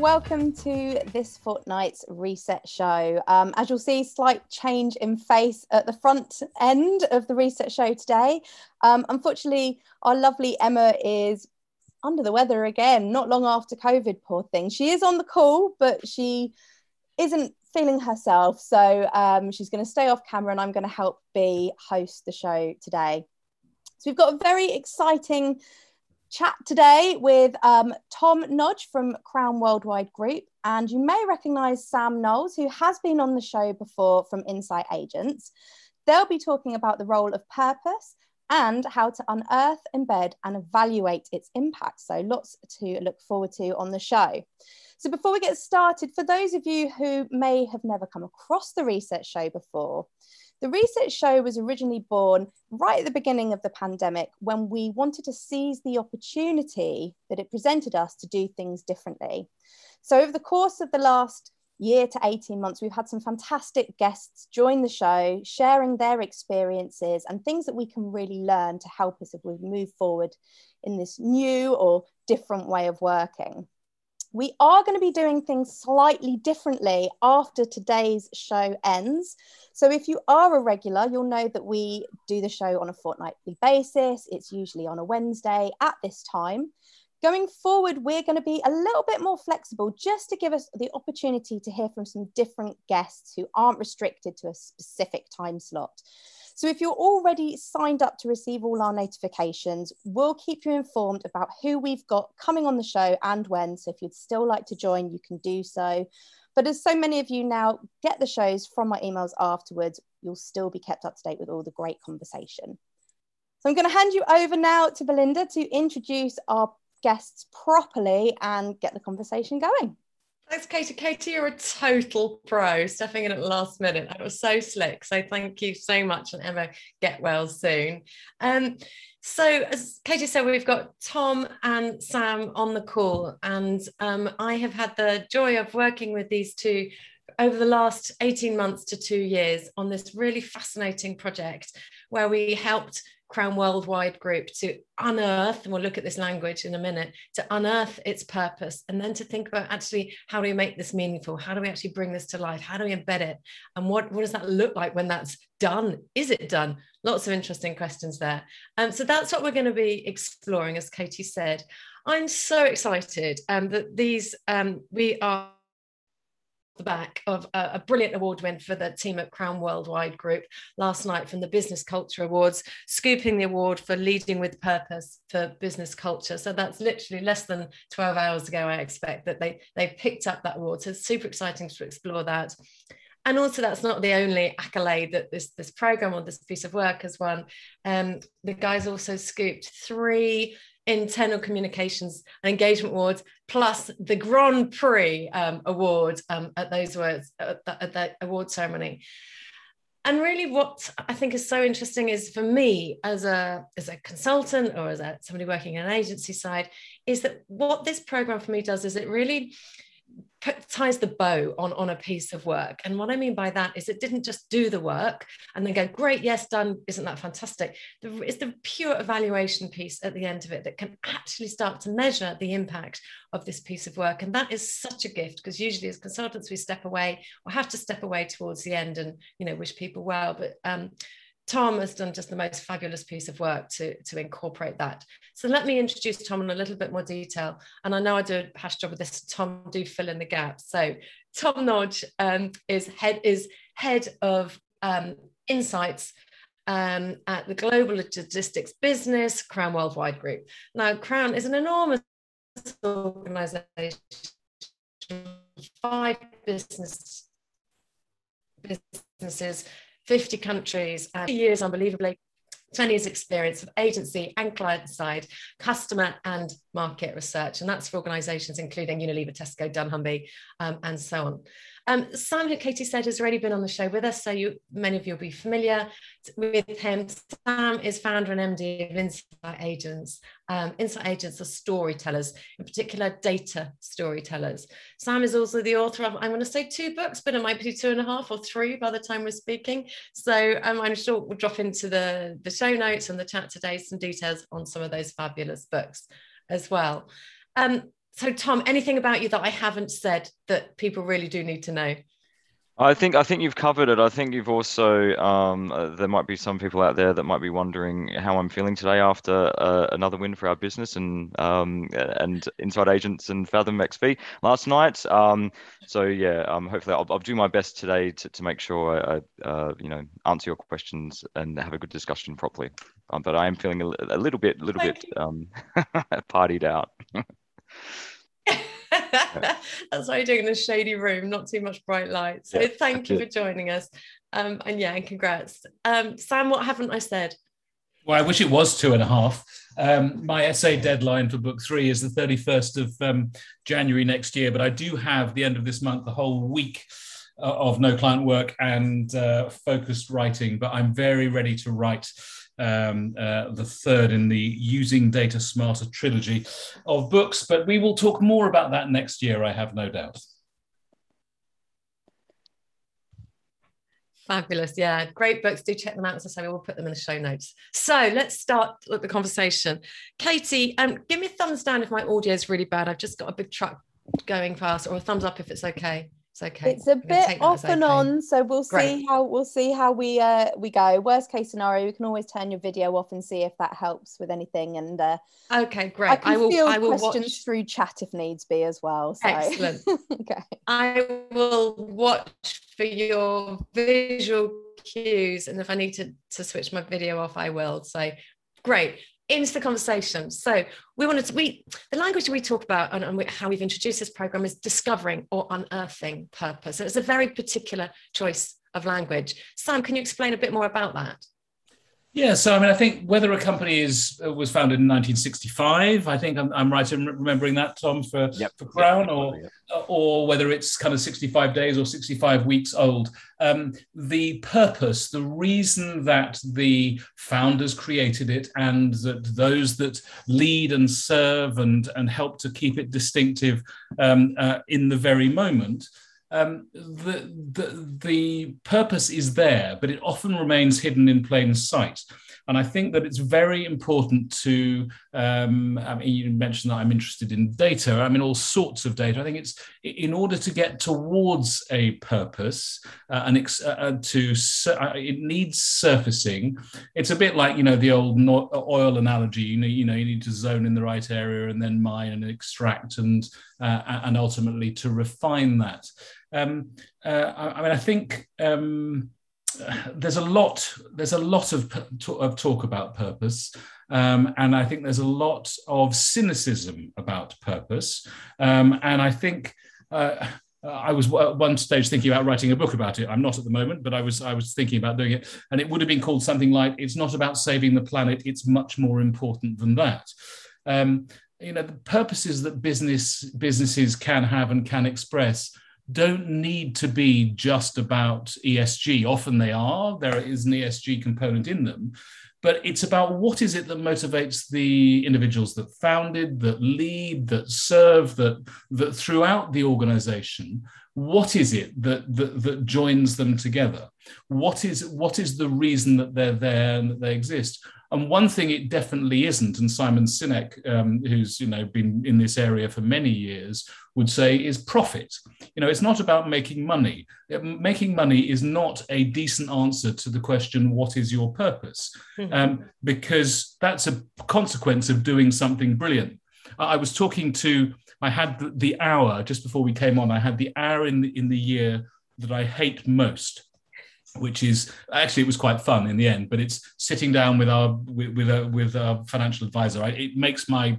welcome to this fortnight's reset show. Um, as you'll see, slight change in face at the front end of the reset show today. Um, unfortunately, our lovely Emma is under the weather again, not long after COVID, poor thing. She is on the call, but she isn't feeling herself. So um, she's going to stay off camera and I'm going to help be host the show today. So we've got a very exciting chat today with um, Tom Nagy from Crown Worldwide Group. And you may recognize Sam Knowles, who has been on the show before from Insight Agents. They'll be talking about the role of purpose and how to unearth, embed, and evaluate its impact. So, lots to look forward to on the show. So, before we get started, for those of you who may have never come across the research Show before, the Research Show was originally born right at the beginning of the pandemic when we wanted to seize the opportunity that it presented us to do things differently. So, over the course of the last year to 18 months, we've had some fantastic guests join the show, sharing their experiences and things that we can really learn to help us as we move forward in this new or different way of working we are going to be doing things slightly differently after today's show ends. So, if you are a regular, you'll know that we do the show on a fortnightly basis. It's usually on a Wednesday at this time. Going forward, we're going to be a little bit more flexible just to give us the opportunity to hear from some different guests who aren't restricted to a specific time slot. So if you're already signed up to receive all our notifications, we'll keep you informed about who we've got coming on the show and when. So if you'd still like to join, you can do so. But as so many of you now get the shows from my emails afterwards, you'll still be kept up to date with all the great conversation. So I'm going to hand you over now to Belinda to introduce our guests properly and get the conversation going. Thanks, Katie. Katie, you're a total pro, stepping in at the last minute. That was so slick. So thank you so much, and Emma, get well soon. Um, so as Katie said, we've got Tom and Sam on the call, and um, I have had the joy of working with these two over the last 18 months to two years on this really fascinating project where we helped Crown Worldwide Group to unearth, and we'll look at this language in a minute, to unearth its purpose, and then to think about actually how do we make this meaningful? How do we actually bring this to life? How do we embed it? And what, what does that look like when that's done? Is it done? Lots of interesting questions there. Um, so that's what we're going to be exploring, as Katie said. I'm so excited um, that these, um, we are the back of a, a, brilliant award win for the team at Crown Worldwide Group last night from the Business Culture Awards, scooping the award for leading with purpose for business culture. So that's literally less than 12 hours ago, I expect that they, they picked up that award. So it's super exciting to explore that. And also, that's not the only accolade that this, this program or this piece of work has won. Um, the guys also scooped three internal communications and engagement awards plus the grand prix um, award um, at those words at the, at that award ceremony. And really what i think is so interesting is for me as a as a consultant or as a, somebody working in an agency side is that what this program for me does is it really put, ties the bow on, on a piece of work. And what I mean by that is it didn't just do the work and then go, great, yes, done. Isn't that fantastic? The, it's the pure evaluation piece at the end of it that can actually start to measure the impact of this piece of work. And that is such a gift because usually as consultants, we step away or have to step away towards the end and, you know, wish people well. But um, Tom has done just the most fabulous piece of work to, to incorporate that. So let me introduce Tom in a little bit more detail. And I know I do a hash job with this. Tom, do fill in the gaps. So Tom Nagy um, is head is head of um, insights um, at the Global Logistics Business Crown Worldwide Group. Now, Crown is an enormous organization, five business businesses 50 countries, and years unbelievably 20 years experience of agency and client side, customer and market research. And that's for organizations including Unilever, Tesco, Dunnhumby, um, and so on. Um, Sam, who Katie said, has already been on the show with us, so you, many of you will be familiar with him. Sam is founder and MD of Insight Agents. Um, Insight Agents are storytellers, in particular data storytellers. Sam is also the author of, I'm going to say two books, but it might be two and a half or three by the time we're speaking. So um, I'm sure we'll drop into the, the show notes and the chat today some details on some of those fabulous books as well. Um, so Tom, anything about you that I haven't said that people really do need to know? I think I think you've covered it. I think you've also um, uh, there might be some people out there that might be wondering how I'm feeling today after uh, another win for our business and um, and Insight Agents and Fathom XP last night. Um, so yeah, um, hopefully I'll, I'll, do my best today to, to make sure I, uh, you know answer your questions and have a good discussion properly. Um, but I am feeling a, a little bit, little Thank bit um, partied out. That's why you're doing in a shady room, not too much bright light. So yeah, thank you for joining us. Um, and yeah, and congrats. Um, Sam, what haven't I said? Well, I wish it was two and a half. Um, my essay deadline for book three is the 31st of um, January next year, but I do have the end of this month, the whole week uh, of no client work and uh, focused writing. But I'm very ready to write um, uh, the third in the Using Data Smarter trilogy of books. But we will talk more about that next year, I have no doubt. Fabulous. Yeah, great books. Do check them out. As I say, we'll put them in the show notes. So let's start the conversation. Katie, um, give me a thumbs down if my audio is really bad. I've just got a big truck going past, or a thumbs up if it's okay. It's okay. It's a bit off and on, so we'll Great. see how we'll see how we uh we go. Worst case scenario, we can always turn your video off and see if that helps with anything. And uh, okay, great. I, can I will. I will questions watch through chat if needs be as well. So. Excellent. okay. I will watch for your visual cues, and if I need to to switch my video off, I will. So great into the conversation. So we wanted to, we, the language we talk about and, and how we've introduced this program is discovering or unearthing purpose. And it's a very particular choice of language. Sam, can you explain a bit more about that? Yeah, so I mean, I think whether a company is uh, was founded in 1965, I think I'm, I'm right in remembering that, Tom, for yep. for Crown, yep. or yep. Uh, or whether it's kind of 65 days or 65 weeks old. Um, the purpose, the reason that the founders created it, and that those that lead and serve and and help to keep it distinctive um, uh, in the very moment um, the, the, the purpose is there, but it often remains hidden in plain sight. And I think that it's very important to, um, I mean, you mentioned that I'm interested in data. I mean, all sorts of data. I think it's in order to get towards a purpose uh, and ex- uh, uh to, uh, it needs surfacing. It's a bit like, you know, the old no- oil analogy, you know, you know, you need to zone in the right area and then mine and extract and, uh, and ultimately to refine that. Um, uh, I, I, mean, I think um, there's a lot there's a lot of, of talk about purpose um, and i think there's a lot of cynicism about purpose um, and i think uh, I was at one stage thinking about writing a book about it. I'm not at the moment, but I was I was thinking about doing it, and it would have been called something like "It's not about saving the planet; it's much more important than that." Um, you know, the purposes that business businesses can have and can express don't need to be just about ESG. Often they are, there is an ESG component in them, but it's about what is it that motivates the individuals that founded, that lead, that serve, that, that throughout the organization, what is it that, that, that joins them together? What is, what is the reason that they're there and that they exist? And one thing it definitely isn't, and Simon Sinek, um, who's you know been in this area for many years, would say is profit. You know, it's not about making money. Making money is not a decent answer to the question, "What is your purpose?" Mm-hmm. Um, because that's a consequence of doing something brilliant. I was talking to. I had the hour just before we came on. I had the hour in the, in the year that I hate most which is actually it was quite fun in the end but it's sitting down with our with with, a, with our financial advisor I, it makes my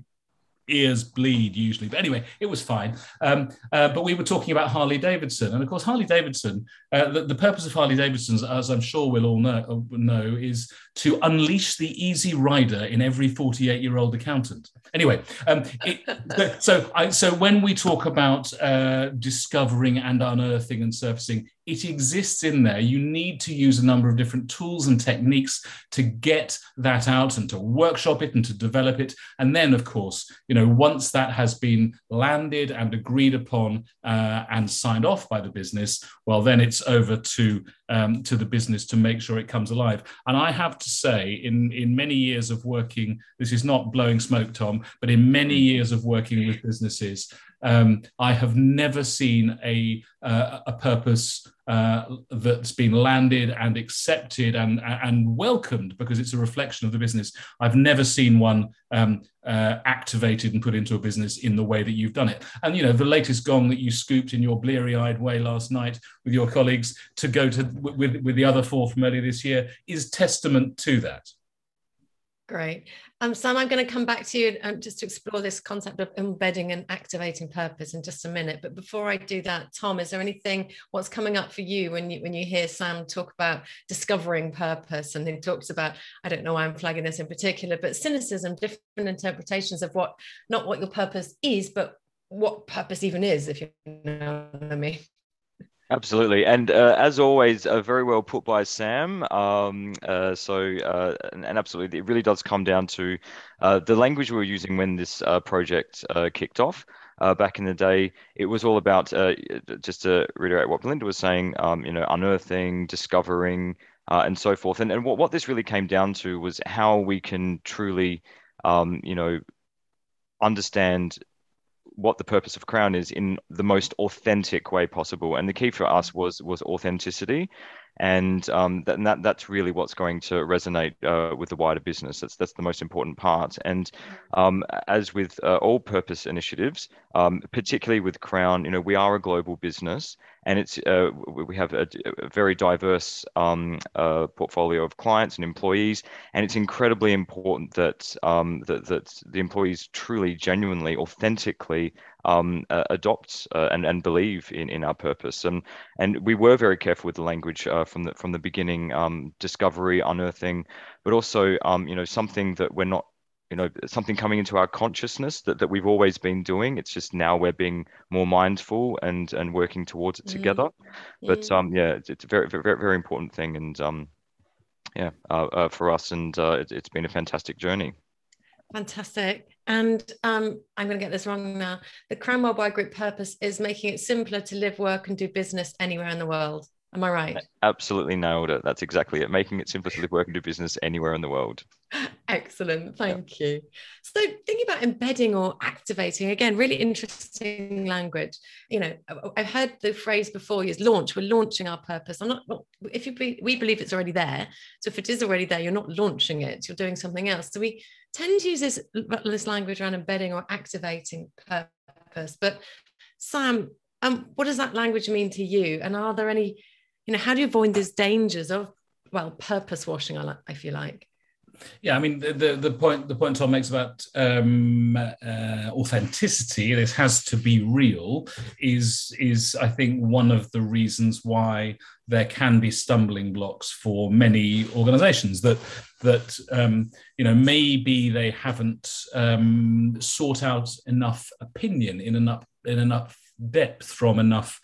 ears bleed usually. But anyway, it was fine. Um, uh, but we were talking about Harley Davidson, and of course, Harley Davidson. Uh, the, the, purpose of Harley Davidson's, as I'm sure we'll all know, uh, know, is to unleash the easy rider in every 48 year old accountant. Anyway, um, it, so I, so when we talk about uh, discovering and unearthing and surfacing, it exists in there. You need to use a number of different tools and techniques to get that out and to workshop it and to develop it. And then, of course, you know, once that has been landed and agreed upon uh, and signed off by the business, well, then it's over to um, to the business to make sure it comes alive. And I have to say, in in many years of working, this is not blowing smoke, Tom, but in many years of working with businesses, um, I have never seen a uh, a purpose uh, that's been landed and accepted and and welcomed because it's a reflection of the business. I've never seen one um, uh, activated and put into a business in the way that you've done it. And you know, the latest gong that you scooped in your bleary-eyed way last night with your colleagues to go to with with the other four from earlier this year is testament to that. Great. Um, Sam, I'm going to come back to you um, just to explore this concept of embedding and activating purpose in just a minute. But before I do that, Tom, is there anything what's coming up for you when you when you hear Sam talk about discovering purpose and he talks about I don't know why I'm flagging this in particular, but cynicism, different interpretations of what not what your purpose is, but what purpose even is, if you know what I mean. Absolutely, and uh, as always, uh, very well put by Sam. Um, uh, so, uh, and, and, absolutely, it really does come down to uh, the language we were using when this uh, project kicked off. back in the day, it was all about just to reiterate what Belinda was saying. Um, you know, unearthing, discovering, and so forth. And and what, what this really came down to was how we can truly, um, you know, understand what the purpose of Crown is in the most authentic way possible. And the key for us was was authenticity and um, that, and that that's really what's going to resonate uh, with the wider business. That's that's the most important part. And um, as with uh, all purpose initiatives, um, particularly with Crown, you know, we are a global business, and it's uh, we have a, a very diverse um, uh, portfolio of clients and employees, and it's incredibly important that um, that that the employees truly, genuinely, authentically um, uh, adopt uh, and, and believe in, in our purpose. And and we were very careful with the language uh, from the from the beginning, um, discovery, unearthing, but also um, you know something that we're not you know something coming into our consciousness that, that we've always been doing it's just now we're being more mindful and and working towards it mm. together mm. but um yeah it's, it's, a very very very important thing and um yeah uh, uh, for us and uh, it, it's been a fantastic journey fantastic and um, I'm going to get this wrong now. The Crown by Group purpose is making it simpler to live, work, and do business anywhere in the world. Am I right? Absolutely nailed it. That's exactly it. Making it simpler to live, work, and do business anywhere in the world. Excellent. Thank yeah. you. So, thinking about embedding or activating, again, really interesting language. You know, I've heard the phrase before is launch. We're launching our purpose. I'm not, if you be, we believe it's already there. So, if it is already there, you're not launching it, you're doing something else. So, we tend to use this, this language around embedding or activating purpose. But, Sam, um, what does that language mean to you? And are there any you know how do you avoid these dangers of well purpose washing i, I feel like? Yeah i mean the, the, the point the point tom makes about um, uh, authenticity this has to be real is is i think one of the reasons why there can be stumbling blocks for many organizations that that um, you know maybe they haven't um, sought out enough opinion in enough in enough depth from enough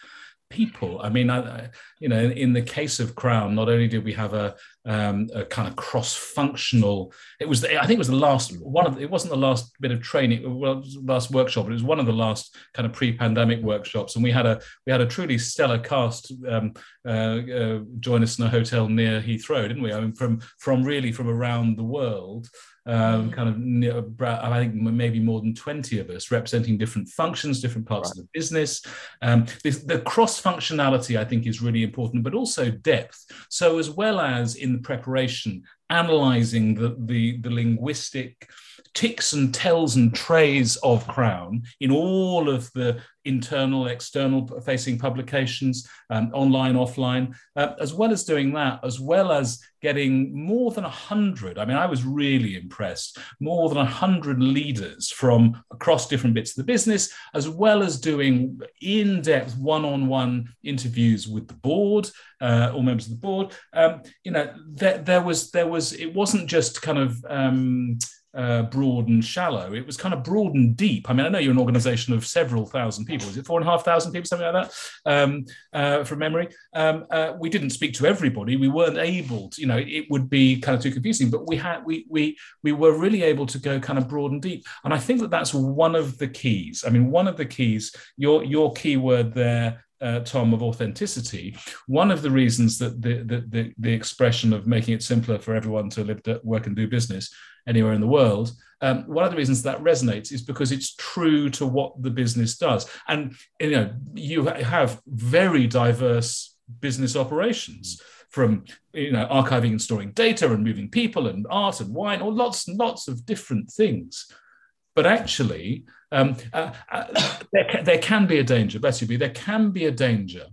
people. I mean, I, you know, in the case of Crown, not only did we have a, um, a kind of cross-functional, it was, I think it was the last one of, it wasn't the last bit of training, well, last workshop, but it was one of the last kind of pre-pandemic workshops, and we had a we had a truly stellar cast um, uh, uh, join us in a hotel near Heathrow, didn't we? I mean, from from really from around the world um, mm. kind of I think maybe more than 20 of us representing different functions, different parts right. of the business. Um, this, the cross functionality, I think, is really important, but also depth. So, as well as in the preparation, analyzing the, the, the linguistic tics and tells and trays of Crown in all of the internal, external facing publications, um, online, offline, uh, as well as doing that, as well as getting more than 100. I mean, I was really impressed, more than 100 leaders from across different bits of the business, as well as doing in depth one on one interviews with the board, uh, all members of the board. Um, you know, there, there, was, there was, it wasn't just kind of, um, uh, broad and shallow. It was kind of broad and deep. I mean, I know you're an organization of several thousand people. Is it four and a half thousand people, something like that, um, uh, from memory? Um, uh, we didn't speak to everybody. We weren't able to, you know, it would be kind of too confusing, but we had, we, we, we were really able to go kind of broad and deep. And I think that that's one of the keys. I mean, one of the keys, your, your keyword there, uh, Tom, of authenticity, one of the reasons that the, the, the, the, expression of making it simpler for everyone to live, work, and do business anywhere in the world, um, one of the reasons that resonates is because it's true to what the business does. And you know, you have very diverse business operations from you know archiving and storing data and moving people and art and wine or lots and lots of different things but actually, um, uh, uh, there, there, can be a danger, bless you there can be a danger,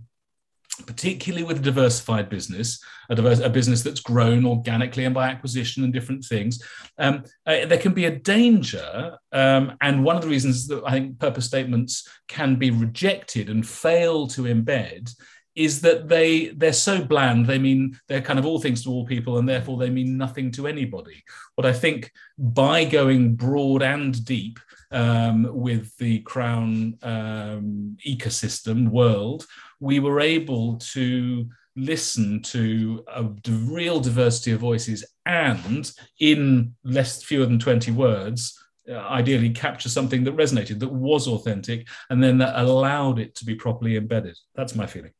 particularly with a diversified business, a, diverse, a business that's grown organically and by acquisition and different things. Um, uh, there can be a danger, um, and one of the reasons that I think purpose statements can be rejected and fail to embed is that they they're so bland they mean they're kind of all things to all people and therefore they mean nothing to anybody what i think by going broad and deep um, with the crown um, ecosystem world we were able to listen to a real diversity of voices and in less fewer than 20 words uh, ideally capture something that resonated that was authentic and then that allowed it to be properly embedded that's my feeling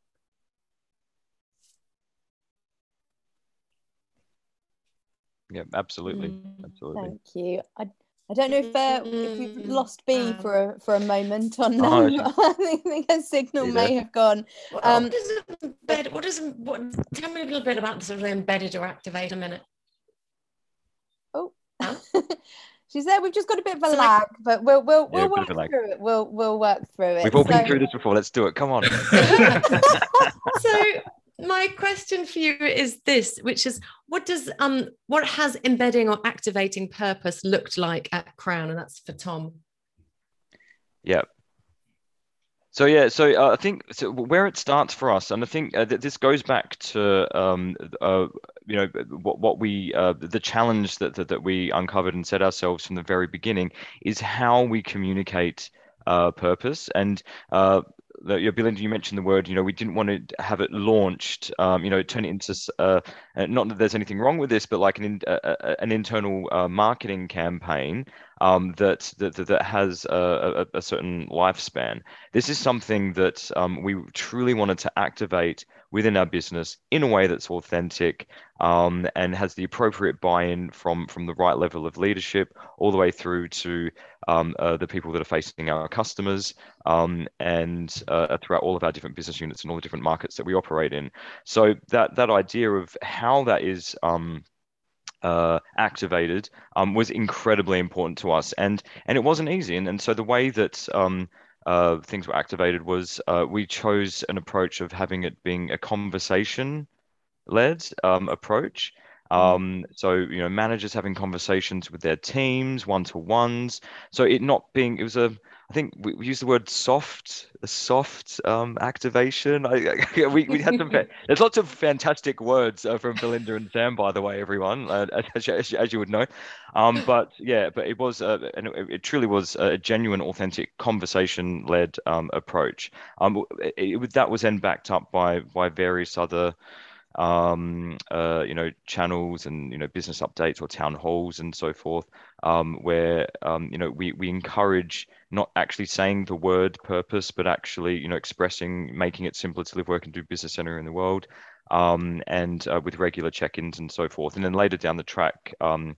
yeah, absolutely, mm, absolutely. Thank you. I, I don't know if uh, if we've lost B um, for a, for a moment on. Oh, um, I think a signal may have gone. Um, what does embed, what does? Tell me a little bit about the sort of embedded or activate a minute. Oh. Huh? She said we've just got a bit of a so lag, like, but we'll we'll we'll yeah, work through it. We'll we'll work through it. We've all so, been through this before. Let's do it. Come on. so my question for you is this, which is what does um what has embedding or activating purpose looked like at Crown? And that's for Tom. Yeah. So yeah, so uh, I think so where it starts for us, and I think uh, that this goes back to um, uh, you know what, what we uh, the challenge that, that, that we uncovered and set ourselves from the very beginning is how we communicate uh, purpose and uh, the, you Belinda, you mentioned the word, you know, we didn't want to have it launched, um, you know, turn it into, uh, uh, not that there's anything wrong with this, but like an, uh, an internal uh, marketing campaign um, that, that, that has a, a, a, certain lifespan. This is something that um, we truly wanted to activate within our business in a way that's authentic um, and has the appropriate buy-in from from the right level of leadership all the way through to um, uh, the people that are facing our customers um, and uh, throughout all of our different business units and all the different markets that we operate in. So that that idea of how that is um, uh, activated um, was incredibly important to us, and and it wasn't easy. And, and so the way that um, uh, things were activated was uh, we chose an approach of having it being a conversation led um, approach. Mm. Um, so you know, managers having conversations with their teams, one to ones. So it not being it was a I think we, we use the word soft, a soft um, activation. I, I, we, we had some. there's lots of fantastic words uh, from Belinda and Sam, by the way, everyone, uh, as, as, as, you would know. Um, but yeah, but it was, uh, and it, it, truly was a genuine, authentic, conversation-led um, approach. Um, it, it, that was then backed up by by various other um, uh, you know, channels and you know business updates or town halls and so forth, um, where um, you know we we encourage not actually saying the word purpose, but actually you know expressing, making it simpler to live, work, and do business anywhere in the world, um, and uh, with regular check-ins and so forth. And then later down the track. Um,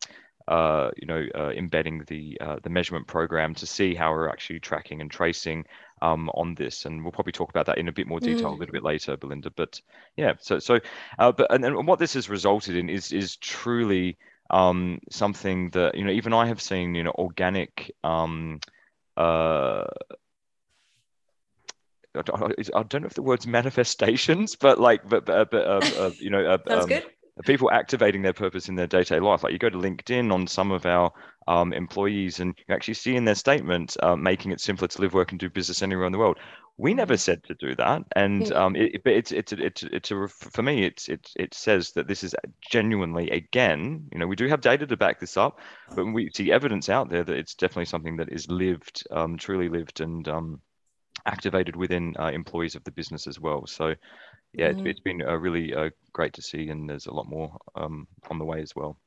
uh, you know, uh, embedding the uh, the measurement program to see how we're actually tracking and tracing um, on this, and we'll probably talk about that in a bit more detail mm. a little bit later, Belinda. But yeah, so so, uh, but and, and what this has resulted in is is truly um, something that you know even I have seen you know organic. Um, uh, I don't know if the words manifestations, but like, but but, but uh, uh, you know, uh, um, good people activating their purpose in their day-to-day life. Like you go to linkedin on some of our um, employees and you actually see in their statement uh, making it simpler to live work and do business anywhere in the world. We never said to do that. And um it, but it's it's it's it's a for me it's it it says that this is genuinely again you know we do have data to back this up but we see evidence out there that it's definitely something that is lived um truly lived and um activated within uh, employees of the business as well. So yeah mm-hmm. it's, it's been uh, really uh, great to see and there's a lot more um on the way as well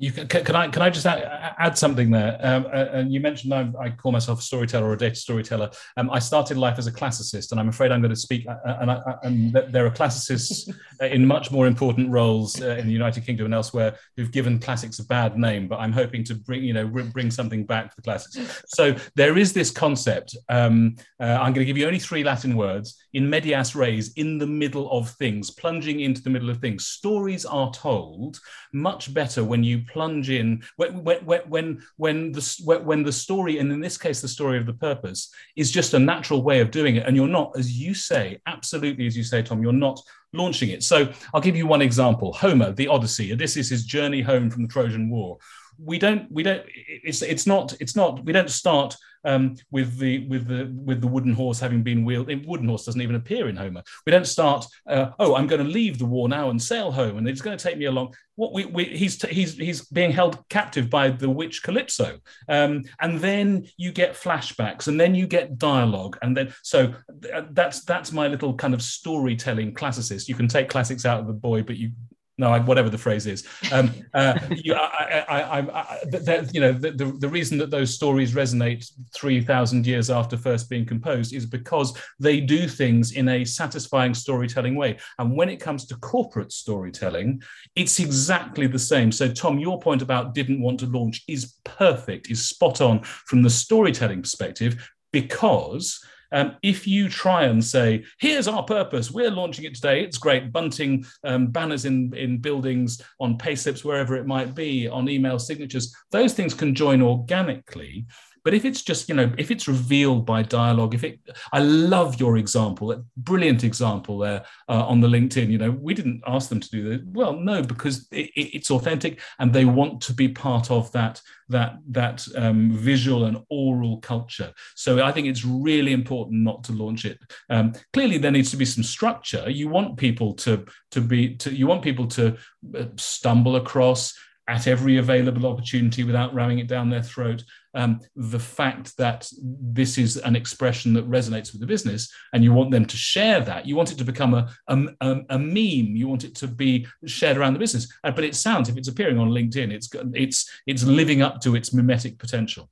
you can, can I can I just add, add something there? Um, uh, and you mentioned I, I, call myself a storyteller or a data storyteller. Um, I started life as a classicist, and I'm afraid I'm going to speak. Uh, uh and, I, and, there are classicists in much more important roles uh, in the United Kingdom and elsewhere who've given classics a bad name. But I'm hoping to bring you know bring something back to the classics. So there is this concept. Um, uh, I'm going to give you only three Latin words in medias res, in the middle of things, plunging into the middle of things. Stories are told much better when you plunge in when when when when the when the story and in this case the story of the purpose is just a natural way of doing it and you're not as you say absolutely as you say tom you're not launching it. So i'll give you one example. Homer the odyssey. This is his journey home from the trojan war we don't we don't it's it's not it's not we don't start um, with the with the with the wooden horse having been wheeled. The wooden horse doesn't even appear in Homer. We don't start. Uh, oh, I'm going to leave the war now and sail home, and it's going to take me along. What we, we he's he's he's being held captive by the witch Calypso, um, and then you get flashbacks, and then you get dialogue, and then so uh, that's that's my little kind of storytelling classicist. You can take classics out of the boy, but you no, whatever the phrase is. Um, uh, you, I, I, I, you know, the, the, the, reason that those stories resonate 3,000 years after first being composed is because they do things in a satisfying storytelling way. And when it comes to corporate storytelling, it's exactly the same. So, Tom, your point about didn't want to launch is perfect, is spot on from the storytelling perspective, because um, if you try and say, here's our purpose, we're launching it today, it's great, bunting um, banners in, in buildings, on payslips, wherever it might be, on email signatures, those things can join organically. But if it's just, you know, if it's revealed by dialogue, if it, I love your example, that brilliant example there uh, on the LinkedIn. You know, we didn't ask them to do that. Well, no, because it, it's authentic and they want to be part of that that that um, visual and oral culture. So I think it's really important not to launch it. Um, clearly, there needs to be some structure. You want people to to be to you want people to uh, stumble across at every available opportunity without ramming it down their throat. Um, the fact that this is an expression that resonates with the business and you want them to share that, you want it to become a, a, a meme, you want it to be shared around the business. Uh, but it sounds, if it's appearing on LinkedIn, it's, it's, it's living up to its mimetic potential.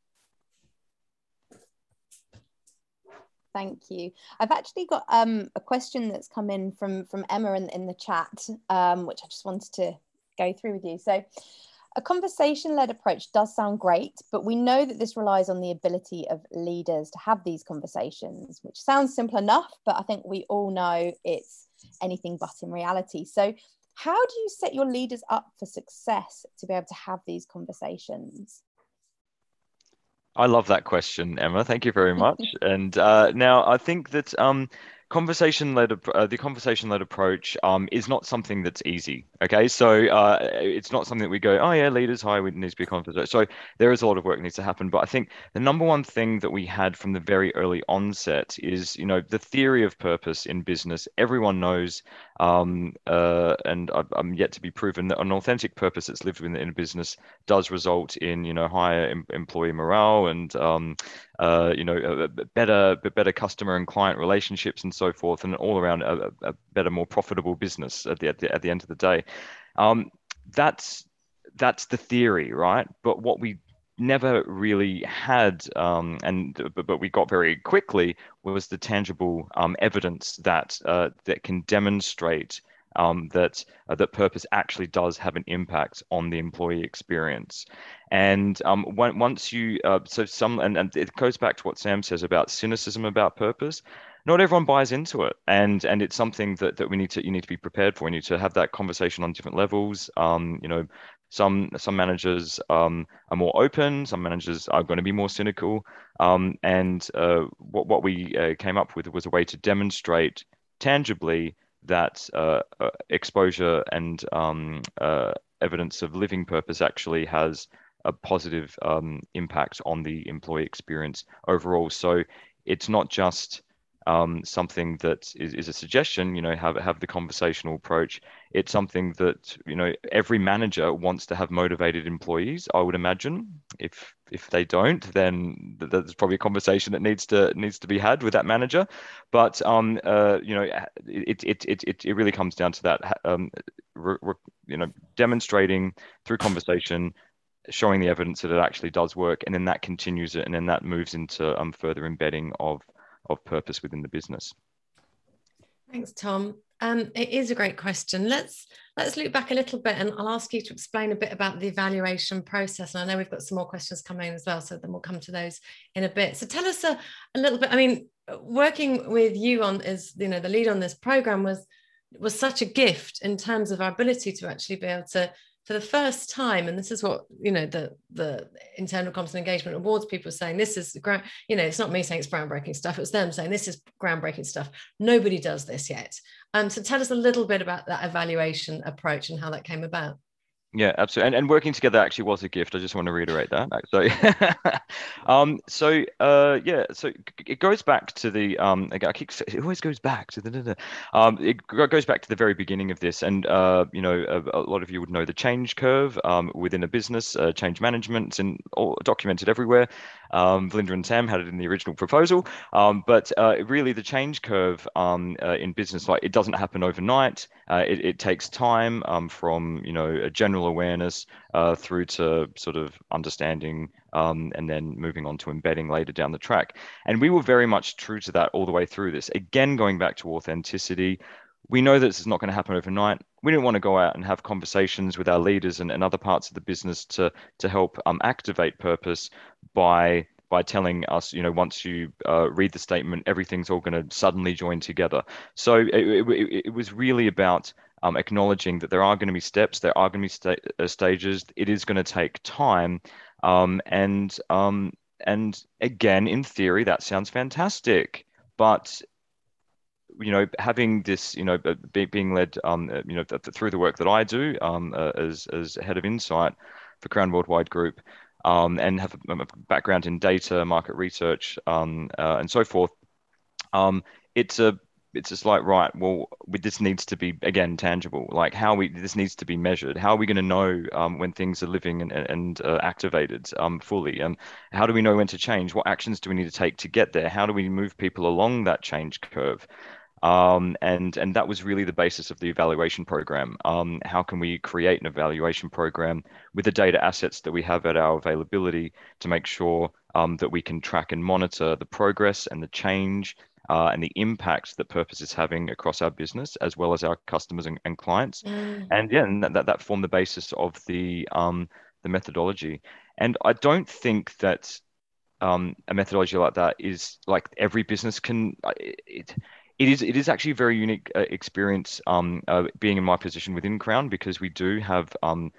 Thank you. I've actually got um, a question that's come in from from Emma in, in the chat, um, which I just wanted to go through with you. So a conversation led approach does sound great, but we know that this relies on the ability of leaders to have these conversations, which sounds simple enough, but I think we all know it's anything but in reality. So, how do you set your leaders up for success to be able to have these conversations? I love that question, Emma. Thank you very much. and uh, now I think that um, conversation led uh, the conversation led approach um, is not something that's easy okay? So uh, it's not something that we go oh yeah leaders hi we need to be conversation so there is a lot of work needs to happen but i think the number one thing that we had from the very early onset is you know the theory of purpose in business. Everyone knows um, uh, and I, am yet to be proven that an authentic purpose that's lived within a business does result in you know higher em- employee morale and um, uh, you know better better customer and client relationships and so forth, and all around a, a better, more profitable business at the, at the, at the end of the day. Um, that's that's the theory, right? But what we never really had, um, and but, but, we got very quickly was the tangible um, evidence that uh, that can demonstrate um, that uh, that purpose actually does have an impact on the employee experience. And um, once you uh, so some and, and it goes back to what Sam says about cynicism about purpose. Not everyone buys into it and and it's something that, that we need to you need to be prepared for. You need to have that conversation on different levels. Um, you know some some managers um, are more open some managers are going to be more cynical. Um, and uh, what, what we uh, came up with was a way to demonstrate tangibly that uh, uh exposure and um, uh, evidence of living purpose actually has a positive um, impact on the employee experience overall so it's not just um, something that is, is a suggestion, you know, have have the conversational approach. It's something that you know every manager wants to have motivated employees. I would imagine. If if they don't, then there's probably a conversation that needs to needs to be had with that manager. But um, uh, you know, it it it it, it really comes down to that. Um, re, re, you know, demonstrating through conversation showing the evidence that it actually does work and then that continues it and then that moves into um, further embedding of of purpose within the business. Thanks tom. Um, it is a great question. Let's let's look back a little bit and i'll ask you to explain a bit about the evaluation process and i know we've got some more questions coming as well so then we'll come to those in a bit. So tell us a, a little bit i mean working with you on as you know the lead on this program was was such a gift in terms of our ability to actually be able to for the first time, and this is what you know the the internal comms and engagement awards people are saying. This is ground, you know, it's not me saying it's groundbreaking stuff. It was them saying this is groundbreaking stuff. Nobody does this yet. Um, so tell us a little bit about that evaluation approach and how that came about. Yeah, absolutely. And, and working together actually was a gift. I just want to reiterate that. So, um, so uh, yeah, so it goes back to the um, I keep it always goes back to the um, it goes back to the very beginning of this, and uh, you know, a, a lot of you would know the change curve um, within a business, uh, change management, and all documented everywhere. Um, and Sam had it in the original proposal, um, but uh, really the change curve um, uh, in business, like it doesn't happen overnight. Uh, it, it, takes time um, from you know a general awareness uh, through to sort of understanding um, and then moving on to embedding later down the track. And we were very much true to that all the way through this. Again, going back to authenticity, we know that this is not going to happen overnight. We didn't want to go out and have conversations with our leaders and, and other parts of the business to to help um, activate purpose by by telling us, you know, once you uh, read the statement, everything's all going to suddenly join together. So it, it, it was really about um, acknowledging that there are going to be steps, there are going to be sta- uh, stages. It is going to take time, um, and um, and again, in theory, that sounds fantastic, but you know, having this, you know, be, being led, um, uh, you know, th- through the work that I do um, uh, as as head of insight for Crown Worldwide Group, um, and have a, background in data, market research, um, uh, and so forth. Um, it's a it's just like right well this needs to be again tangible. Like how we this needs to be measured. How are we going to know um, when things are living and, and uh, activated um, fully? And how do we know when to change? What actions do we need to take to get there? How do we move people along that change curve um, and and that was really the basis of the evaluation program. Um, how can we create an evaluation program with the data assets that we have at our availability to make sure um, that we can track and monitor the progress and the change uh, and the impact that purpose is having across our business as well as our customers and, and clients? Mm. and yeah and that, that formed the basis of the um, the methodology. And i don't think that um, a methodology like that is like every business can uh, it, it is it is actually a very unique uh, experience um, uh, being in my position within crown because we do have um,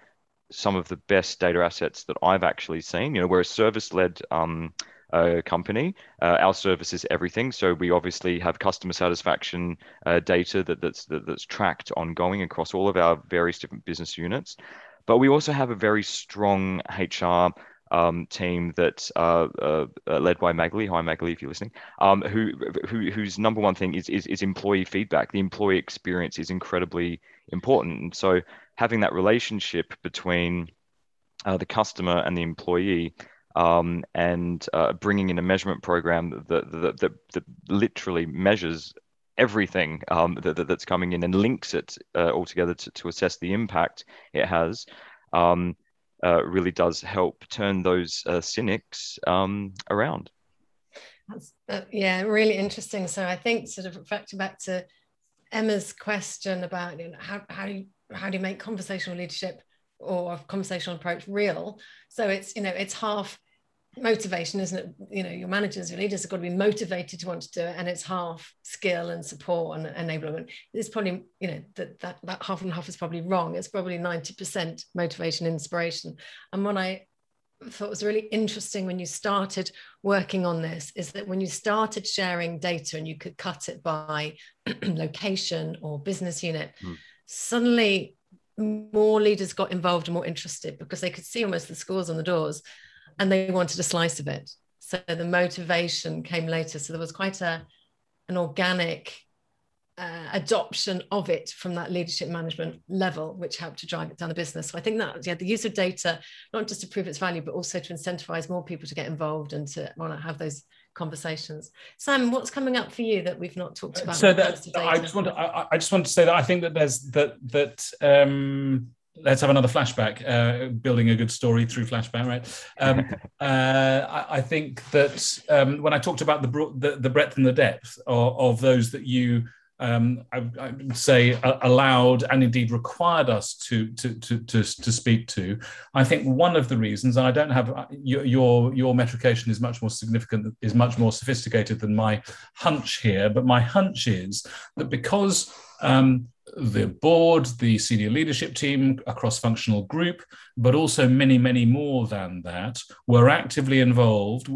some of the best data assets that i've actually seen you know we're a service led um, uh, company. Uh, our service is everything, so we obviously have customer satisfaction uh, data that, that's that, that's tracked ongoing across all of our various different business units. But we also have a very strong HR um, team that's uh, uh, uh, led by Magali. Hi, Magali, if you're listening. Um, who, who, whose number one thing is, is, is employee feedback. The employee experience is incredibly important. And so having that relationship between uh, the customer and the employee um, and uh, bringing in a measurement program that, that, that, that literally measures everything um, that, that's coming in and links it uh, all together to, to assess the impact it has um, uh, really does help turn those uh, cynics um, around. Uh, yeah, really interesting. So I think sort of reflecting back to Emma's question about you know, how, how, do you, how do you make conversational leadership or conversational approach real. So it's, you know, it's half motivation, isn't it? You know, your managers, your leaders have got to be motivated to want to do it, and it's half skill and support and enablement. It's probably, you know, that that, that half and half is probably wrong. It's probably 90% motivation, inspiration. And what I thought was really interesting when you started working on this is that when you started sharing data and you could cut it by location or business unit, mm. suddenly more leaders got involved and more interested because they could see almost the scores on the doors and they wanted a slice of it. So the motivation came later. So there was quite a an organic uh, adoption of it from that leadership management level, which helped to drive it down the business. So I think that yeah, the use of data, not just to prove its value, but also to incentivize more people to get involved and to want to have those conversations. Simon, what's coming up for you that we've not talked about? So that I just want to, I, I, just want to say that I think that there's that that um, let's have another flashback. Uh, building a good story through flashback, right? Um, uh, I, I, think that um, when I talked about the, the, the breadth and the depth of, of those that you um, I, I, would say allowed and indeed required us to, to, to, to, to speak to. I think one of the reasons, and I don't have uh, your, your, your metrication is much more significant, is much more sophisticated than my hunch here, but my hunch is that because um, the board, the senior leadership team, a cross functional group, but also many, many more than that, were actively involved,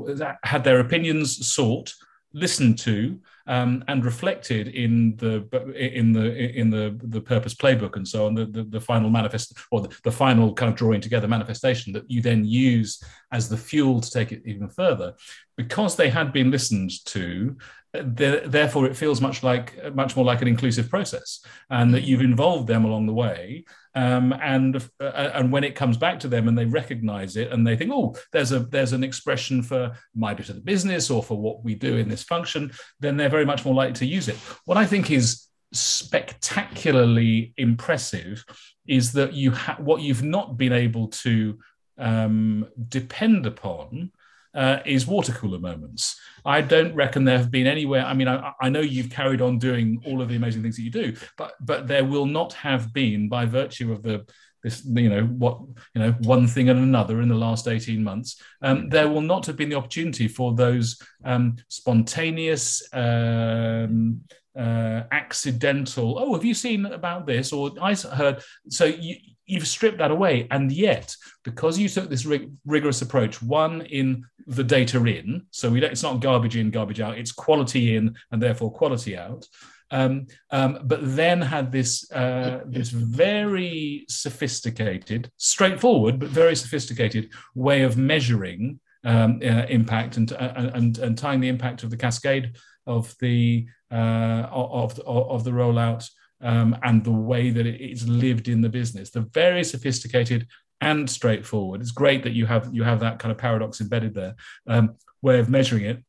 had their opinions sought, listened to, um, and reflected in the in the in the the purpose playbook and so on the the, the final manifest or the, the, final kind of drawing together manifestation that you then use as the fuel to take it even further. Because they had been listened to therefore it feels much like much more like an inclusive process and that you've involved them along the way um, and uh, and when it comes back to them and they recognize it and they think oh there's a there's an expression for my bit of the business or for what we do in this function then they're very much more likely to use it. What i think is spectacularly impressive is that you ha- what you've not been able to um, depend upon uh, is water cooler moments. I don't reckon there have been anywhere. I mean, I, I, know you've carried on doing all of the amazing things that you do, but but there will not have been, by virtue of the this you know what you know one thing and another in the last 18 months um, there will not have been the opportunity for those um, spontaneous um, uh, accidental oh have you seen about this or i heard so you, you've stripped that away. And yet, because you took this rig- rigorous approach, one in the data in, so we it's not garbage in, garbage out, it's quality in and therefore quality out. Um, um, but then had this uh, this very sophisticated, straightforward but very sophisticated way of measuring um, uh, impact and, uh, and and tying the impact of the cascade of the uh, of, of the rollout um, and the way that it's lived in the business. They're very sophisticated and straightforward. It's great that you have you have that kind of paradox embedded there. Um, way of measuring it.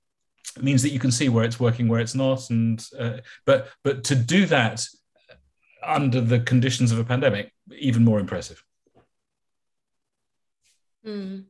it means that you can see where it's working, where it's not, and uh, but but to do that under the conditions of a pandemic, even more impressive. Mm.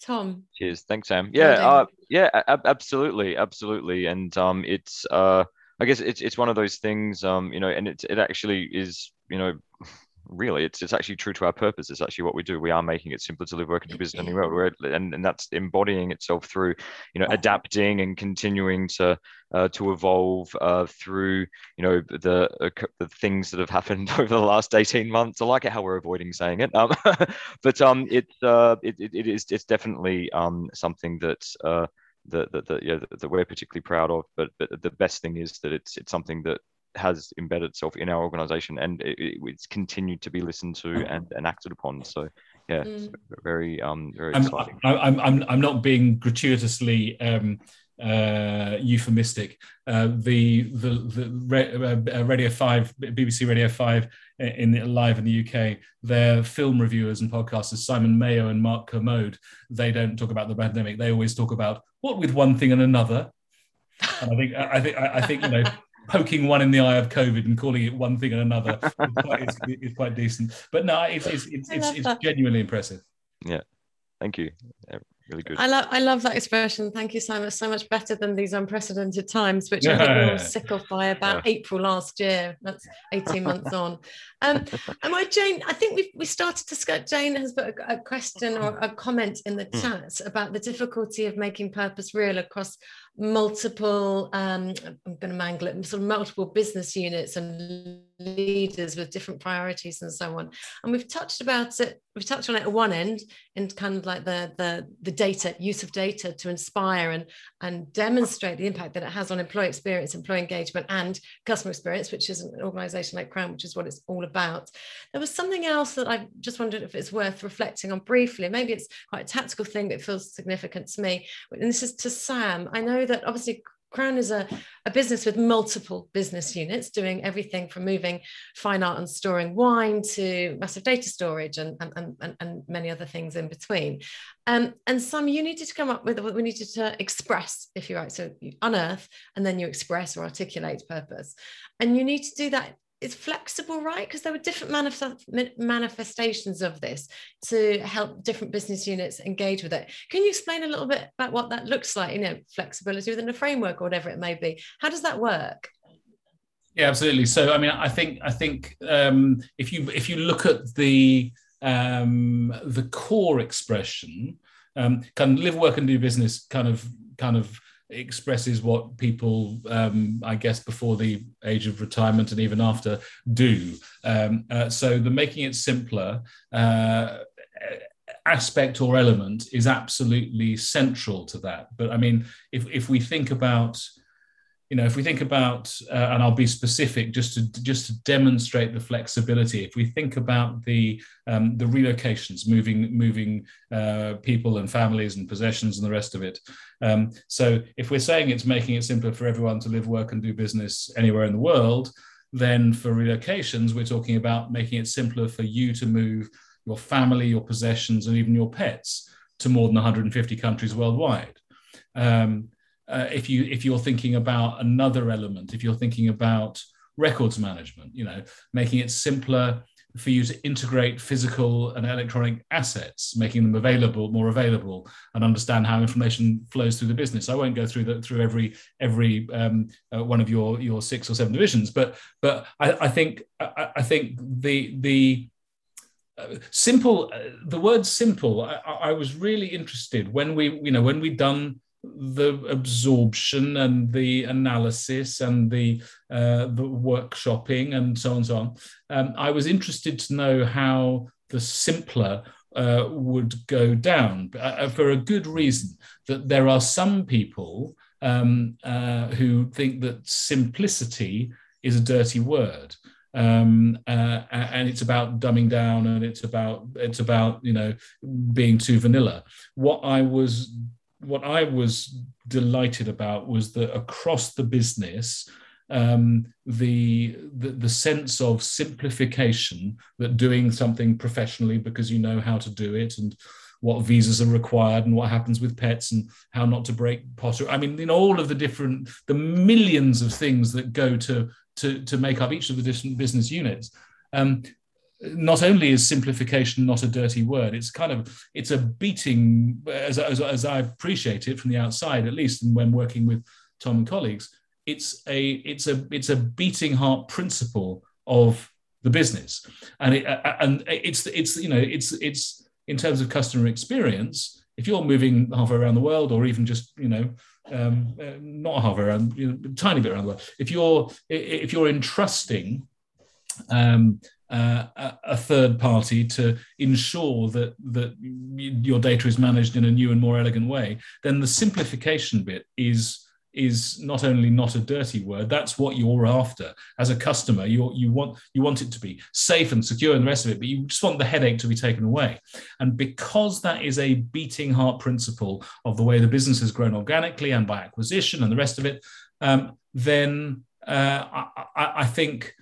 Tom. Cheers. Thanks, Sam. Yeah, uh, yeah, absolutely, absolutely. And um, it's uh, I guess it's it's one of those things, um, you know, and it it actually is, you know, really it's it's actually true to our purpose. It's actually what we do. We are making it simpler to live, work, and do business anywhere. We're, and and that's embodying itself through, you know, adapting and continuing to uh, to evolve uh, through, you know, the uh, the things that have happened over the last eighteen months. I like it how we're avoiding saying it, um, but um, it's uh, it, it, it is it's definitely um something that uh that that, that yeah that, that we're particularly proud of. But but the best thing is that it's it's something that has embedded itself in our organization and it, it's continued to be listened to and, and acted upon. So yeah, mm. very um very I'm, exciting. I'm, I'm I'm not being gratuitously um uh, euphemistic. Uh, the the, the uh, Radio Five, BBC Radio Five, in live in the UK, their film reviewers and podcasters Simon Mayo and Mark Kermode, they don't talk about the pandemic. They always talk about what with one thing and another. And I think I think I think you know. Poking one in the eye of COVID and calling it one thing and another is quite, is, is quite decent. But no, it's it's it's, it's, it's genuinely impressive. Yeah, thank you really good. I love I love that expression. Thank you so much. So much better than these unprecedented times, which I think we were sick of by about yeah. April last year. That's 18 months on. Um, am I Jane? I think we we started to skip. Jane has put a, a question or a comment in the hmm. chat about the difficulty of making purpose real across multiple um, i'm going to mangle it sort of multiple business units and leaders with different priorities and so on. And we've touched about it we've touched on it at one end in kind of like the the the data use of data to inspire and and demonstrate the impact that it has on employee experience employee engagement and customer experience which is an organization like crown which is what it's all about. There was something else that i just wondered if it's worth reflecting on briefly. Maybe it's quite a tactical thing that feels significant to me. And this is to sam. I know that obviously Crown is a, a business with multiple business units doing everything from moving fine art and storing wine to massive data storage and, and, and, and many other things in between. Um, and some you needed to come up with, what we needed to express, if you like, so you unearth and then you express or articulate purpose. And you need to do that it's flexible, right? Because there were different manif- manifestations of this to help different business units engage with it. Can you explain a little bit about what that looks like? You know, flexibility within a framework or whatever it may be. How does that work? Yeah, absolutely. So, I mean, I think I think um, if you if you look at the um, the core expression, um, kind of live, work, and do business, kind of kind of expresses what people, um, I guess, before the age of retirement and even after do. Um, uh, so the making it simpler uh, aspect or element is absolutely central to that. But I mean, if, if we think about you know, if we think about, uh, and I'll be specific just to just to demonstrate the flexibility. If we think about the um, the relocations, moving moving uh, people and families and possessions and the rest of it. Um, so, if we're saying it's making it simpler for everyone to live, work, and do business anywhere in the world, then for relocations, we're talking about making it simpler for you to move your family, your possessions, and even your pets to more than 150 countries worldwide. Um, uh, if you if you're thinking about another element, if you're thinking about records management, you know, making it simpler for you to integrate physical and electronic assets, making them available, more available, and understand how information flows through the business. I won't go through the, through every every um, uh, one of your your six or seven divisions, but but I, I think I, I, think the the uh, simple uh, the word simple I, I was really interested when we you know when we done the absorption and the analysis and the uh, the workshopping and so on and so on. Um, I was interested to know how the simpler uh, would go down uh, uh, for a good reason. That there are some people um, uh, who think that simplicity is a dirty word. Um, uh, and it's about dumbing down and it's about it's about you know being too vanilla what i was what I was delighted about was that across the business, um, the, the, the sense of simplification that doing something professionally because you know how to do it and what visas are required and what happens with pets and how not to break pottery. I mean, in all of the different, the millions of things that go to to to make up each of the different business units. Um, not only is simplification not a dirty word, it's kind of it's a beating as, as, as I appreciate it from the outside, at least, and when working with Tom and colleagues, it's a it's a it's a beating heart principle of the business, and it and it's it's you know it's it's in terms of customer experience. If you're moving halfway around the world, or even just you know um, uh, not halfway around, you know, tiny bit around the world, if you're if you're entrusting um, uh, a third party to ensure that that your data is managed in a new and more elegant way, then the simplification bit is is not only not a dirty word that's what you're after. As a customer you you want you want it to be safe and secure and the rest of it but you just want the headache to be taken away. And because that is a beating heart principle of the way the business has grown organically and by acquisition and the rest of it um, then uh, I, I think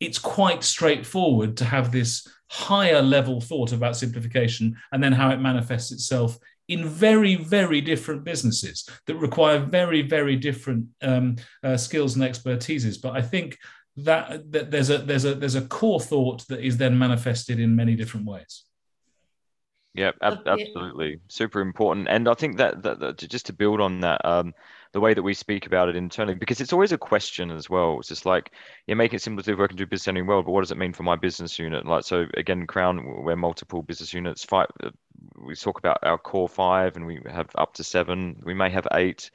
it's quite straightforward to have this higher level thought about simplification and then how it manifests itself in very very different businesses that require very very different um, uh, skills and expertises. But i think that, that there's a there's a there's a core thought that is then manifested in many different ways yeah ab- absolutely. Super important. And i think that, that, that just to build on that um, the way that we speak about it internally because it's always a question as well. It's just like you make it simple to work and do business anywhere well but what does it mean for my business unit? Like so again crown we're multiple business units five uh, we talk about our core five and we have up to seven we may have eight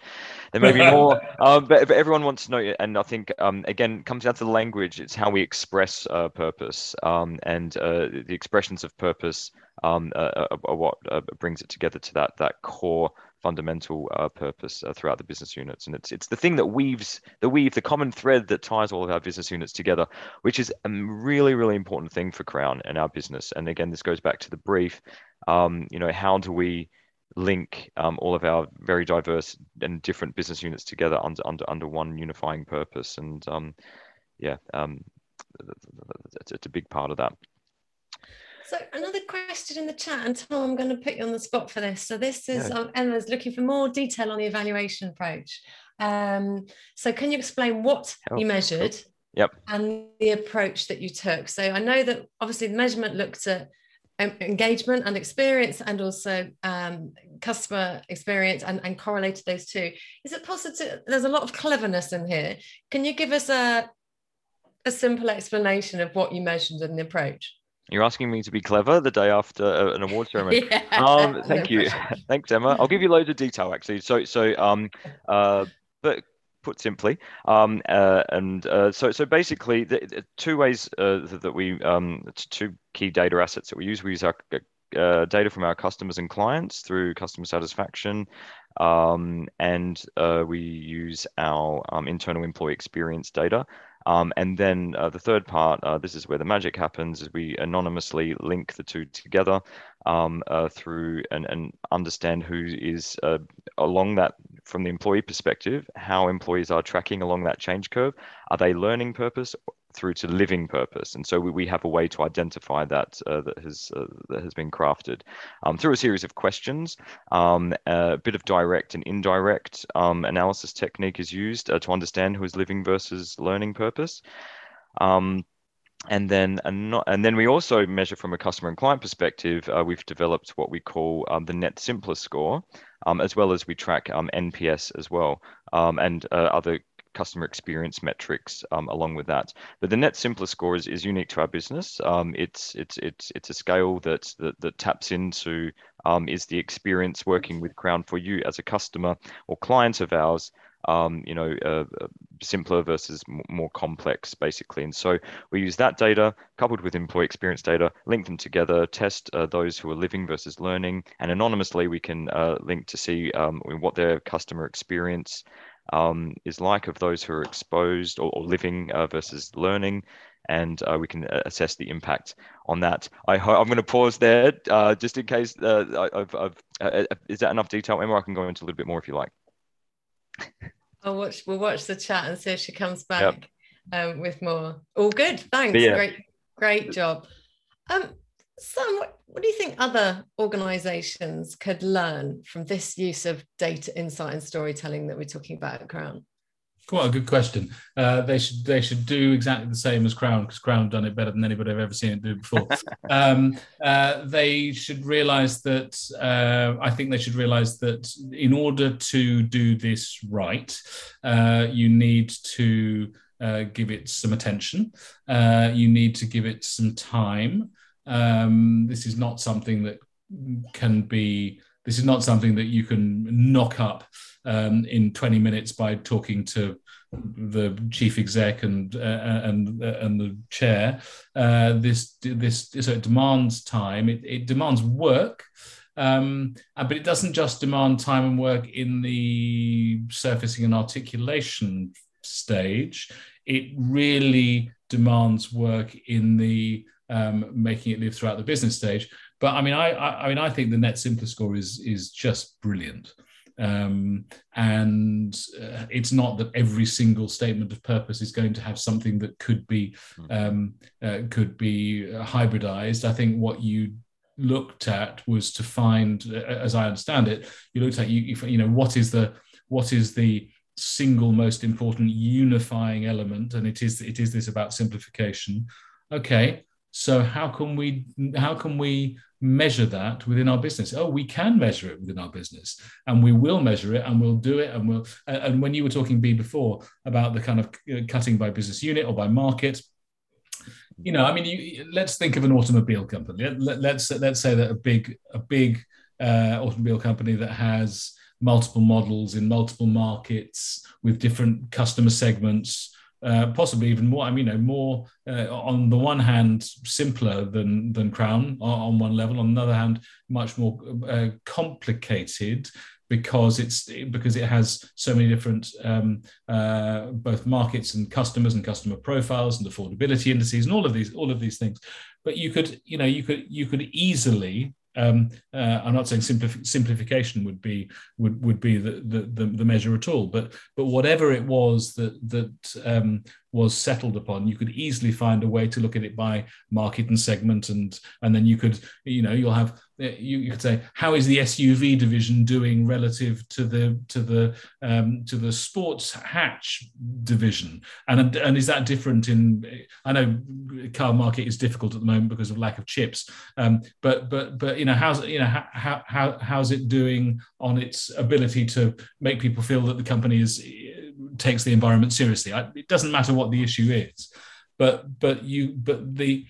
there may be more um, but, but, everyone wants to know and i think um, again comes down to the language it's how we express uh, purpose um, and uh, the expressions of purpose um, uh, are what uh, brings it together to that that core fundamental uh, purpose uh, throughout the business units, and it's it's the thing that weaves the weave the common thread that ties all of our business units together, which is a really really important thing for Crown and our business. And again, this goes back to the brief. Um, you know, how do we link um, all of our very diverse and different business units together under under under one unifying purpose. And um, yeah, um, it's, it's a big part of that. So another question in the chat, and Tom, I'm going to put you on the spot for this. So this is yeah. um, Emma's looking for more detail on the evaluation approach. Um, so can you explain what you measured yep. and the approach that you took? So I know that obviously the measurement looked at engagement and experience and also um, customer experience and, and correlated those two. Is it possible there's a lot of cleverness in here. Can you give us a, a simple explanation of what you measured in the approach? You're asking me to be clever the day after uh, an award ceremony. yeah, um, thank no you, thanks Emma. I'll give you loads of detail actually. So, so, um, uh, but put simply, um, uh, and uh, so, so basically, the, the two ways uh, that we, um, two key data assets that we use. We use our uh, data from our customers and clients through customer satisfaction, um, and uh, we use our um, internal employee experience data. Um, and then uh, the third part, uh, this is where the magic happens, is we anonymously link the two together um, uh, through and, and understand who is uh, along that from the employee perspective, how employees are tracking along that change curve. Are they learning purpose through to living purpose? And so we, we have a way to identify that uh, that has uh, that has been crafted um, through a series of questions. Um, a bit of direct and indirect um, analysis technique is used uh, to understand who is living versus learning purpose. Um, and then and, not, and then we also measure from a customer and client perspective. Uh, we've developed what we call um, the Net Simpler score, um, as well as we track um, NPS as well, um, and uh, other customer experience metrics um, along with that. But the Net Simpler score is, is unique to our business. It's it's it's it's a scale that that, that taps into is the experience working with Crown for you as a customer or client of ours um, you know, uh, uh simpler versus more complex, basically. And so we use that data coupled with employee experience data, link them together, test uh, those who are living versus learning, and anonymously we can uh, link to see um, what their customer experience um, is like of those who are exposed or, or living uh, versus learning and uh, we can uh, assess the impact on that. I am going to pause there just in case. I've, I've, is that enough detail, Emma? I can go into a little bit more if you like. I'll watch. We'll watch the chat and see if she comes back yep. um, with more. All good. Thanks. Yeah. Great, great job. Um, Sam, what, what do you think other organisations could learn from this use of data insight and storytelling that we're talking about at Crown? Quite a good question. Uh, they should they should do exactly the same as Crown because Crown have done it better than anybody I've ever seen it do before. um, uh, they should realise that uh, I think they should realise that in order to do this right, uh, you need to uh, give it some attention. Uh, you need to give it some time. Um, this is not something that can be. This is not something that you can knock up um, in 20 minutes by talking to the chief exec and uh, and uh, and the chair. Uh, this this so it demands time. It, it demands work. Um, uh, but it doesn't just demand time and work in the surfacing and articulation stage. It really demands work in the um, making it live throughout the business stage. But I mean, I, I, I mean, I think the Net Simpler score is is just brilliant. Um, and uh, it's not that every single statement of purpose is going to have something that could be hmm. um, uh, could be hybridized. I think what you looked at was to find, uh, as I understand it, you looked at you, you know what is the what is the single most important unifying element, and it is it is this about simplification. Okay, so how can we how can we measure that within our business? Oh we can measure it within our business and we will measure it and we'll do it and we'll and when you were talking b before about the kind of uh, cutting by business unit or by market you know i mean you, let's think of an automobile company. Let, us let's, let's say that a big a big uh, automobile company that has multiple models in multiple markets with different customer segments uh, possibly even more. I mean, you know, more uh, on the one hand simpler than than Crown on, on one level. On the other hand, much more uh, complicated because it's because it has so many different um, uh, both markets and customers and customer profiles and affordability indices and all of these all of these things. But you could you know you could you could easily Um, uh, I'm not saying simplif- simplification would be would would be the, the, the measure at all, but but whatever it was that that um, was settled upon, you could easily find a way to look at it by market and segment, and and then you could you know you'll have you, you could say how is the SUV division doing relative to the to the um, to the sports hatch division, and and is that different in? I know car market is difficult at the moment because of lack of chips, um, but but but you know how's you know how how how's it doing on its ability to make people feel that the company is takes the environment seriously. I, it doesn't matter what the issue is, but but you but the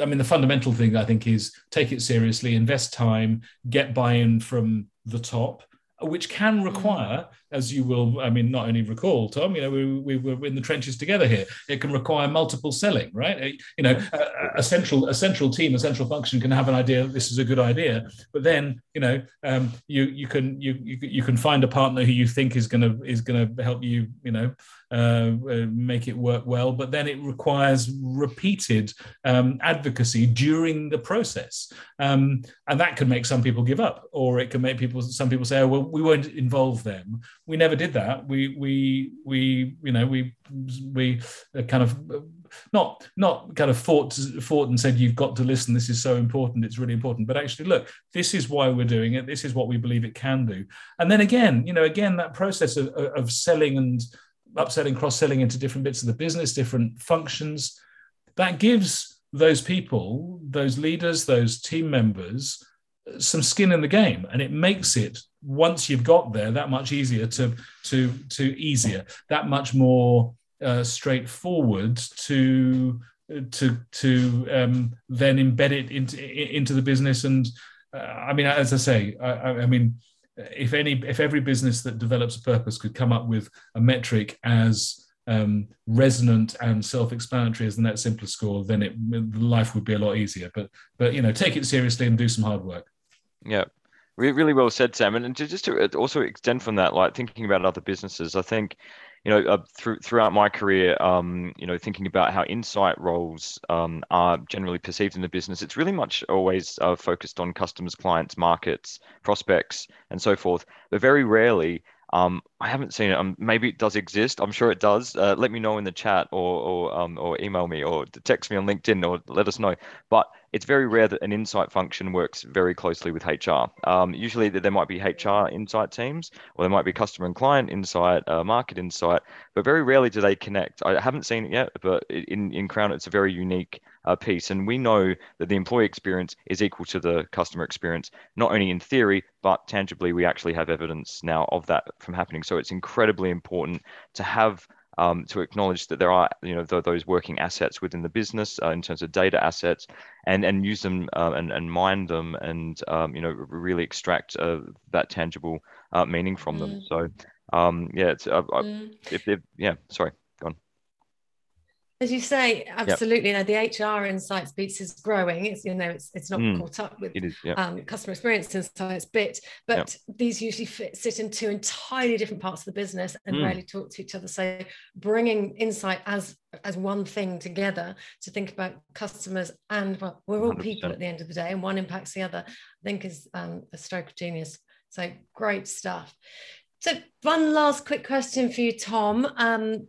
I mean the fundamental thing I think is take it seriously, invest time, get buy-in from the top, which can mm. require, as you will, I mean, not only recall, Tom, you know, we, we were in the trenches together here. It can require multiple selling, right? You know, a, a central a central team, a central function can have an idea that this is a good idea, but then, you know, um, you you can you, you you can find a partner who you think is gonna is gonna help you, you know, uh, uh, make it work well, but then it requires repeated um, advocacy during the process, um, and that can make some people give up, or it can make people some people say, "Oh, well, we won't involve them." We never did that. We we we you know we we kind of not not kind of fought fought and said you've got to listen. This is so important. It's really important. But actually look this is why we're doing it. This is what we believe it can do. And then again you know again that process of, of selling and upselling, cross selling into different bits of the business, different functions. That gives those people, those leaders, those team members, some skin in the game, and it makes it once you've got there that much easier to to to easier, that much more uh, straightforward to to to um, then embed it into into the business. And uh, I mean, as I say, I, I mean if any if every business that develops a purpose could come up with a metric as um, resonant and self-explanatory as the net simpler score, then it life would be a lot easier. But but you know, take it seriously and do some hard work. Yeah, really well said, Sam. And just to also extend from that, like thinking about other businesses, I think you know, uh, through, throughout my career, um, you know, thinking about how insight roles um, are generally perceived in the business, it's really much always uh, focused on customers, clients, markets, prospects, and so forth. But very rarely um, I haven't seen it. Um, maybe it does exist. I'm sure it does. Uh, let me know in the chat or or, um, or email me or text me on LinkedIn or let us know. But it's very rare that an insight function works very closely with HR. Um, usually there might be HR insight teams or there might be customer and client insight, uh, market insight, but very rarely do they connect. I haven't seen it yet, but in, in Crown, it's a very unique uh, piece. And we know that the employee experience is equal to the customer experience, not only in theory, but tangibly, we actually have evidence now of that from happening. So it's incredibly important to have um, to acknowledge that there are you know th- those working assets within the business uh, in terms of data assets and and use them uh, and and mine them and um, you know really extract uh, that tangible uh, meaning from mm. them. So um, yeah, it's uh, mm. if, if yeah sorry. As you say, absolutely. Yep. Now the HR insights piece is growing. It's you know it's it's not mm. caught up with yep. um, customer experience insights bit, but yep. these usually fit, sit in two entirely different parts of the business and mm. rarely talk to each other. So bringing insight as as one thing together to think about customers and well, we're all 100%. people at the end of the day, and one impacts the other. I think is um, a stroke of genius. So great stuff. So one last quick question for you, Tom. Um,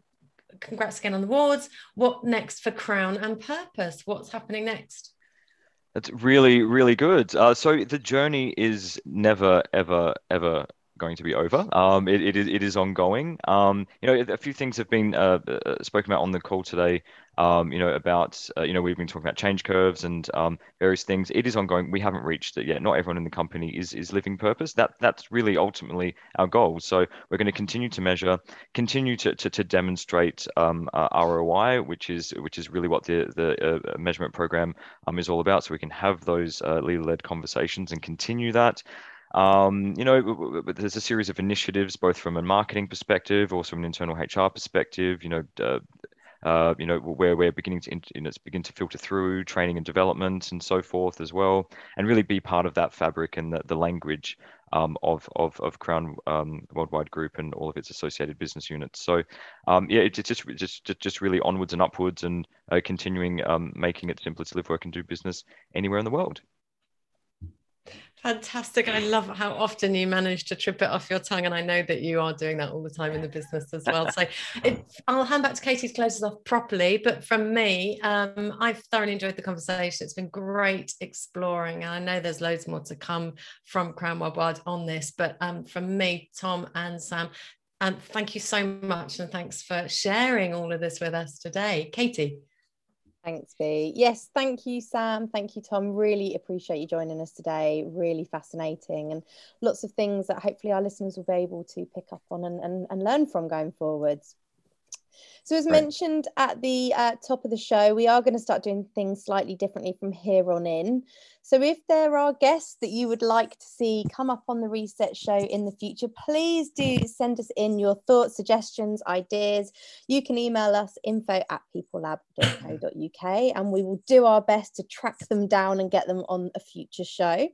congrats again on the awards. What next for Crown and Purpose? What's happening next? That's really, really good. Uh, so the journey is never, ever, ever going to be over. Um, it, it, is, it is ongoing. Um, you know, a few things have been uh, uh spoken about on the call today um, you know, about, uh, you know, we've been talking about change curves and um, various things. It is ongoing. We haven't reached it yet. Not everyone in the company is is living purpose. That that's really ultimately our goal. So we're going to continue to measure, continue to to, to demonstrate um, uh, ROI, which is which is really what the the uh, measurement program um, is all about. So we can have those uh, leader-led conversations and continue that. Um, you know, there's a series of initiatives, both from a marketing perspective, also from an internal HR perspective. You know, uh, uh, you know, where we're beginning to you know, begin to filter through training and development and so forth as well, and really be part of that fabric and the, the language um, of, of, of Crown um, Worldwide Group and all of its associated business units. So, um, yeah, it's just, just just really onwards and upwards and uh, continuing um, making it simpler to live, work, and do business anywhere in the world. Fantastic. I love how often you manage to trip it off your tongue. And I know that you are doing that all the time in the business as well. So it, I'll hand back to Katie to close us off properly. But from me, um, I've thoroughly enjoyed the conversation. It's been great exploring. And I know there's loads more to come from Crown Worldwide on this. But um, from me, Tom and Sam, and um, thank you so much. And thanks for sharing all of this with us today. Katie. Thanks, B. Yes, thank you, Sam. Thank you, Tom. Really appreciate you joining us today. Really fascinating and lots of things that hopefully our listeners will be able to pick up on and, and, and learn from going forwards. So, as right. mentioned at the uh, top of the show, we are going to start doing things slightly differently from here on in. So, if there are guests that you would like to see come up on the Reset Show in the future, please do send us in your thoughts, suggestions, ideas. You can email us info at peoplelab.co.uk and we will do our best to track them down and get them on a future show.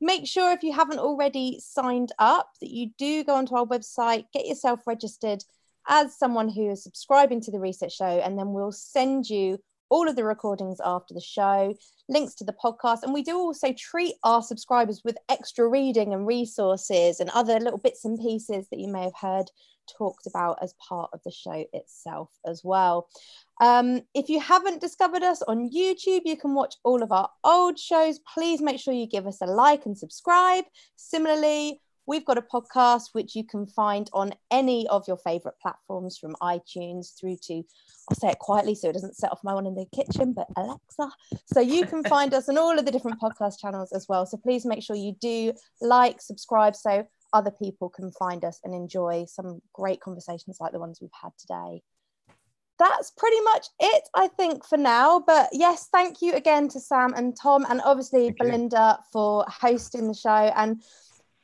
Make sure if you haven't already signed up that you do go onto our website, get yourself registered as someone who is subscribing to the research Show, and then we'll send you all of the recordings after the show, links to the podcast. And we do also treat our subscribers with extra reading and resources and other little bits and pieces that you may have heard talked about as part of the show itself as well. Um, if you haven't discovered us on YouTube, you can watch all of our old shows. Please make sure you give us a like and subscribe. Similarly, We've got a podcast which you can find on any of your favorite platforms from iTunes through to, I'll say it quietly so it doesn't set off my one in the kitchen, but Alexa. So you can find us on all of the different podcast channels as well. So please make sure you do like, subscribe so other people can find us and enjoy some great conversations like the ones we've had today that's pretty much it, I think, for now. But yes, thank you again to Sam and Tom, and obviously Belinda for hosting the show. And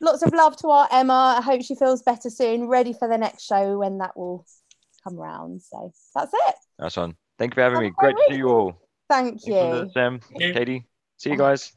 lots of love to our Emma. I hope she feels better soon, ready for the next show when that will come round. So that's it. That's on. Thank you for having Have me. Great to see you all. Thank you. Sam, Katie. See you guys.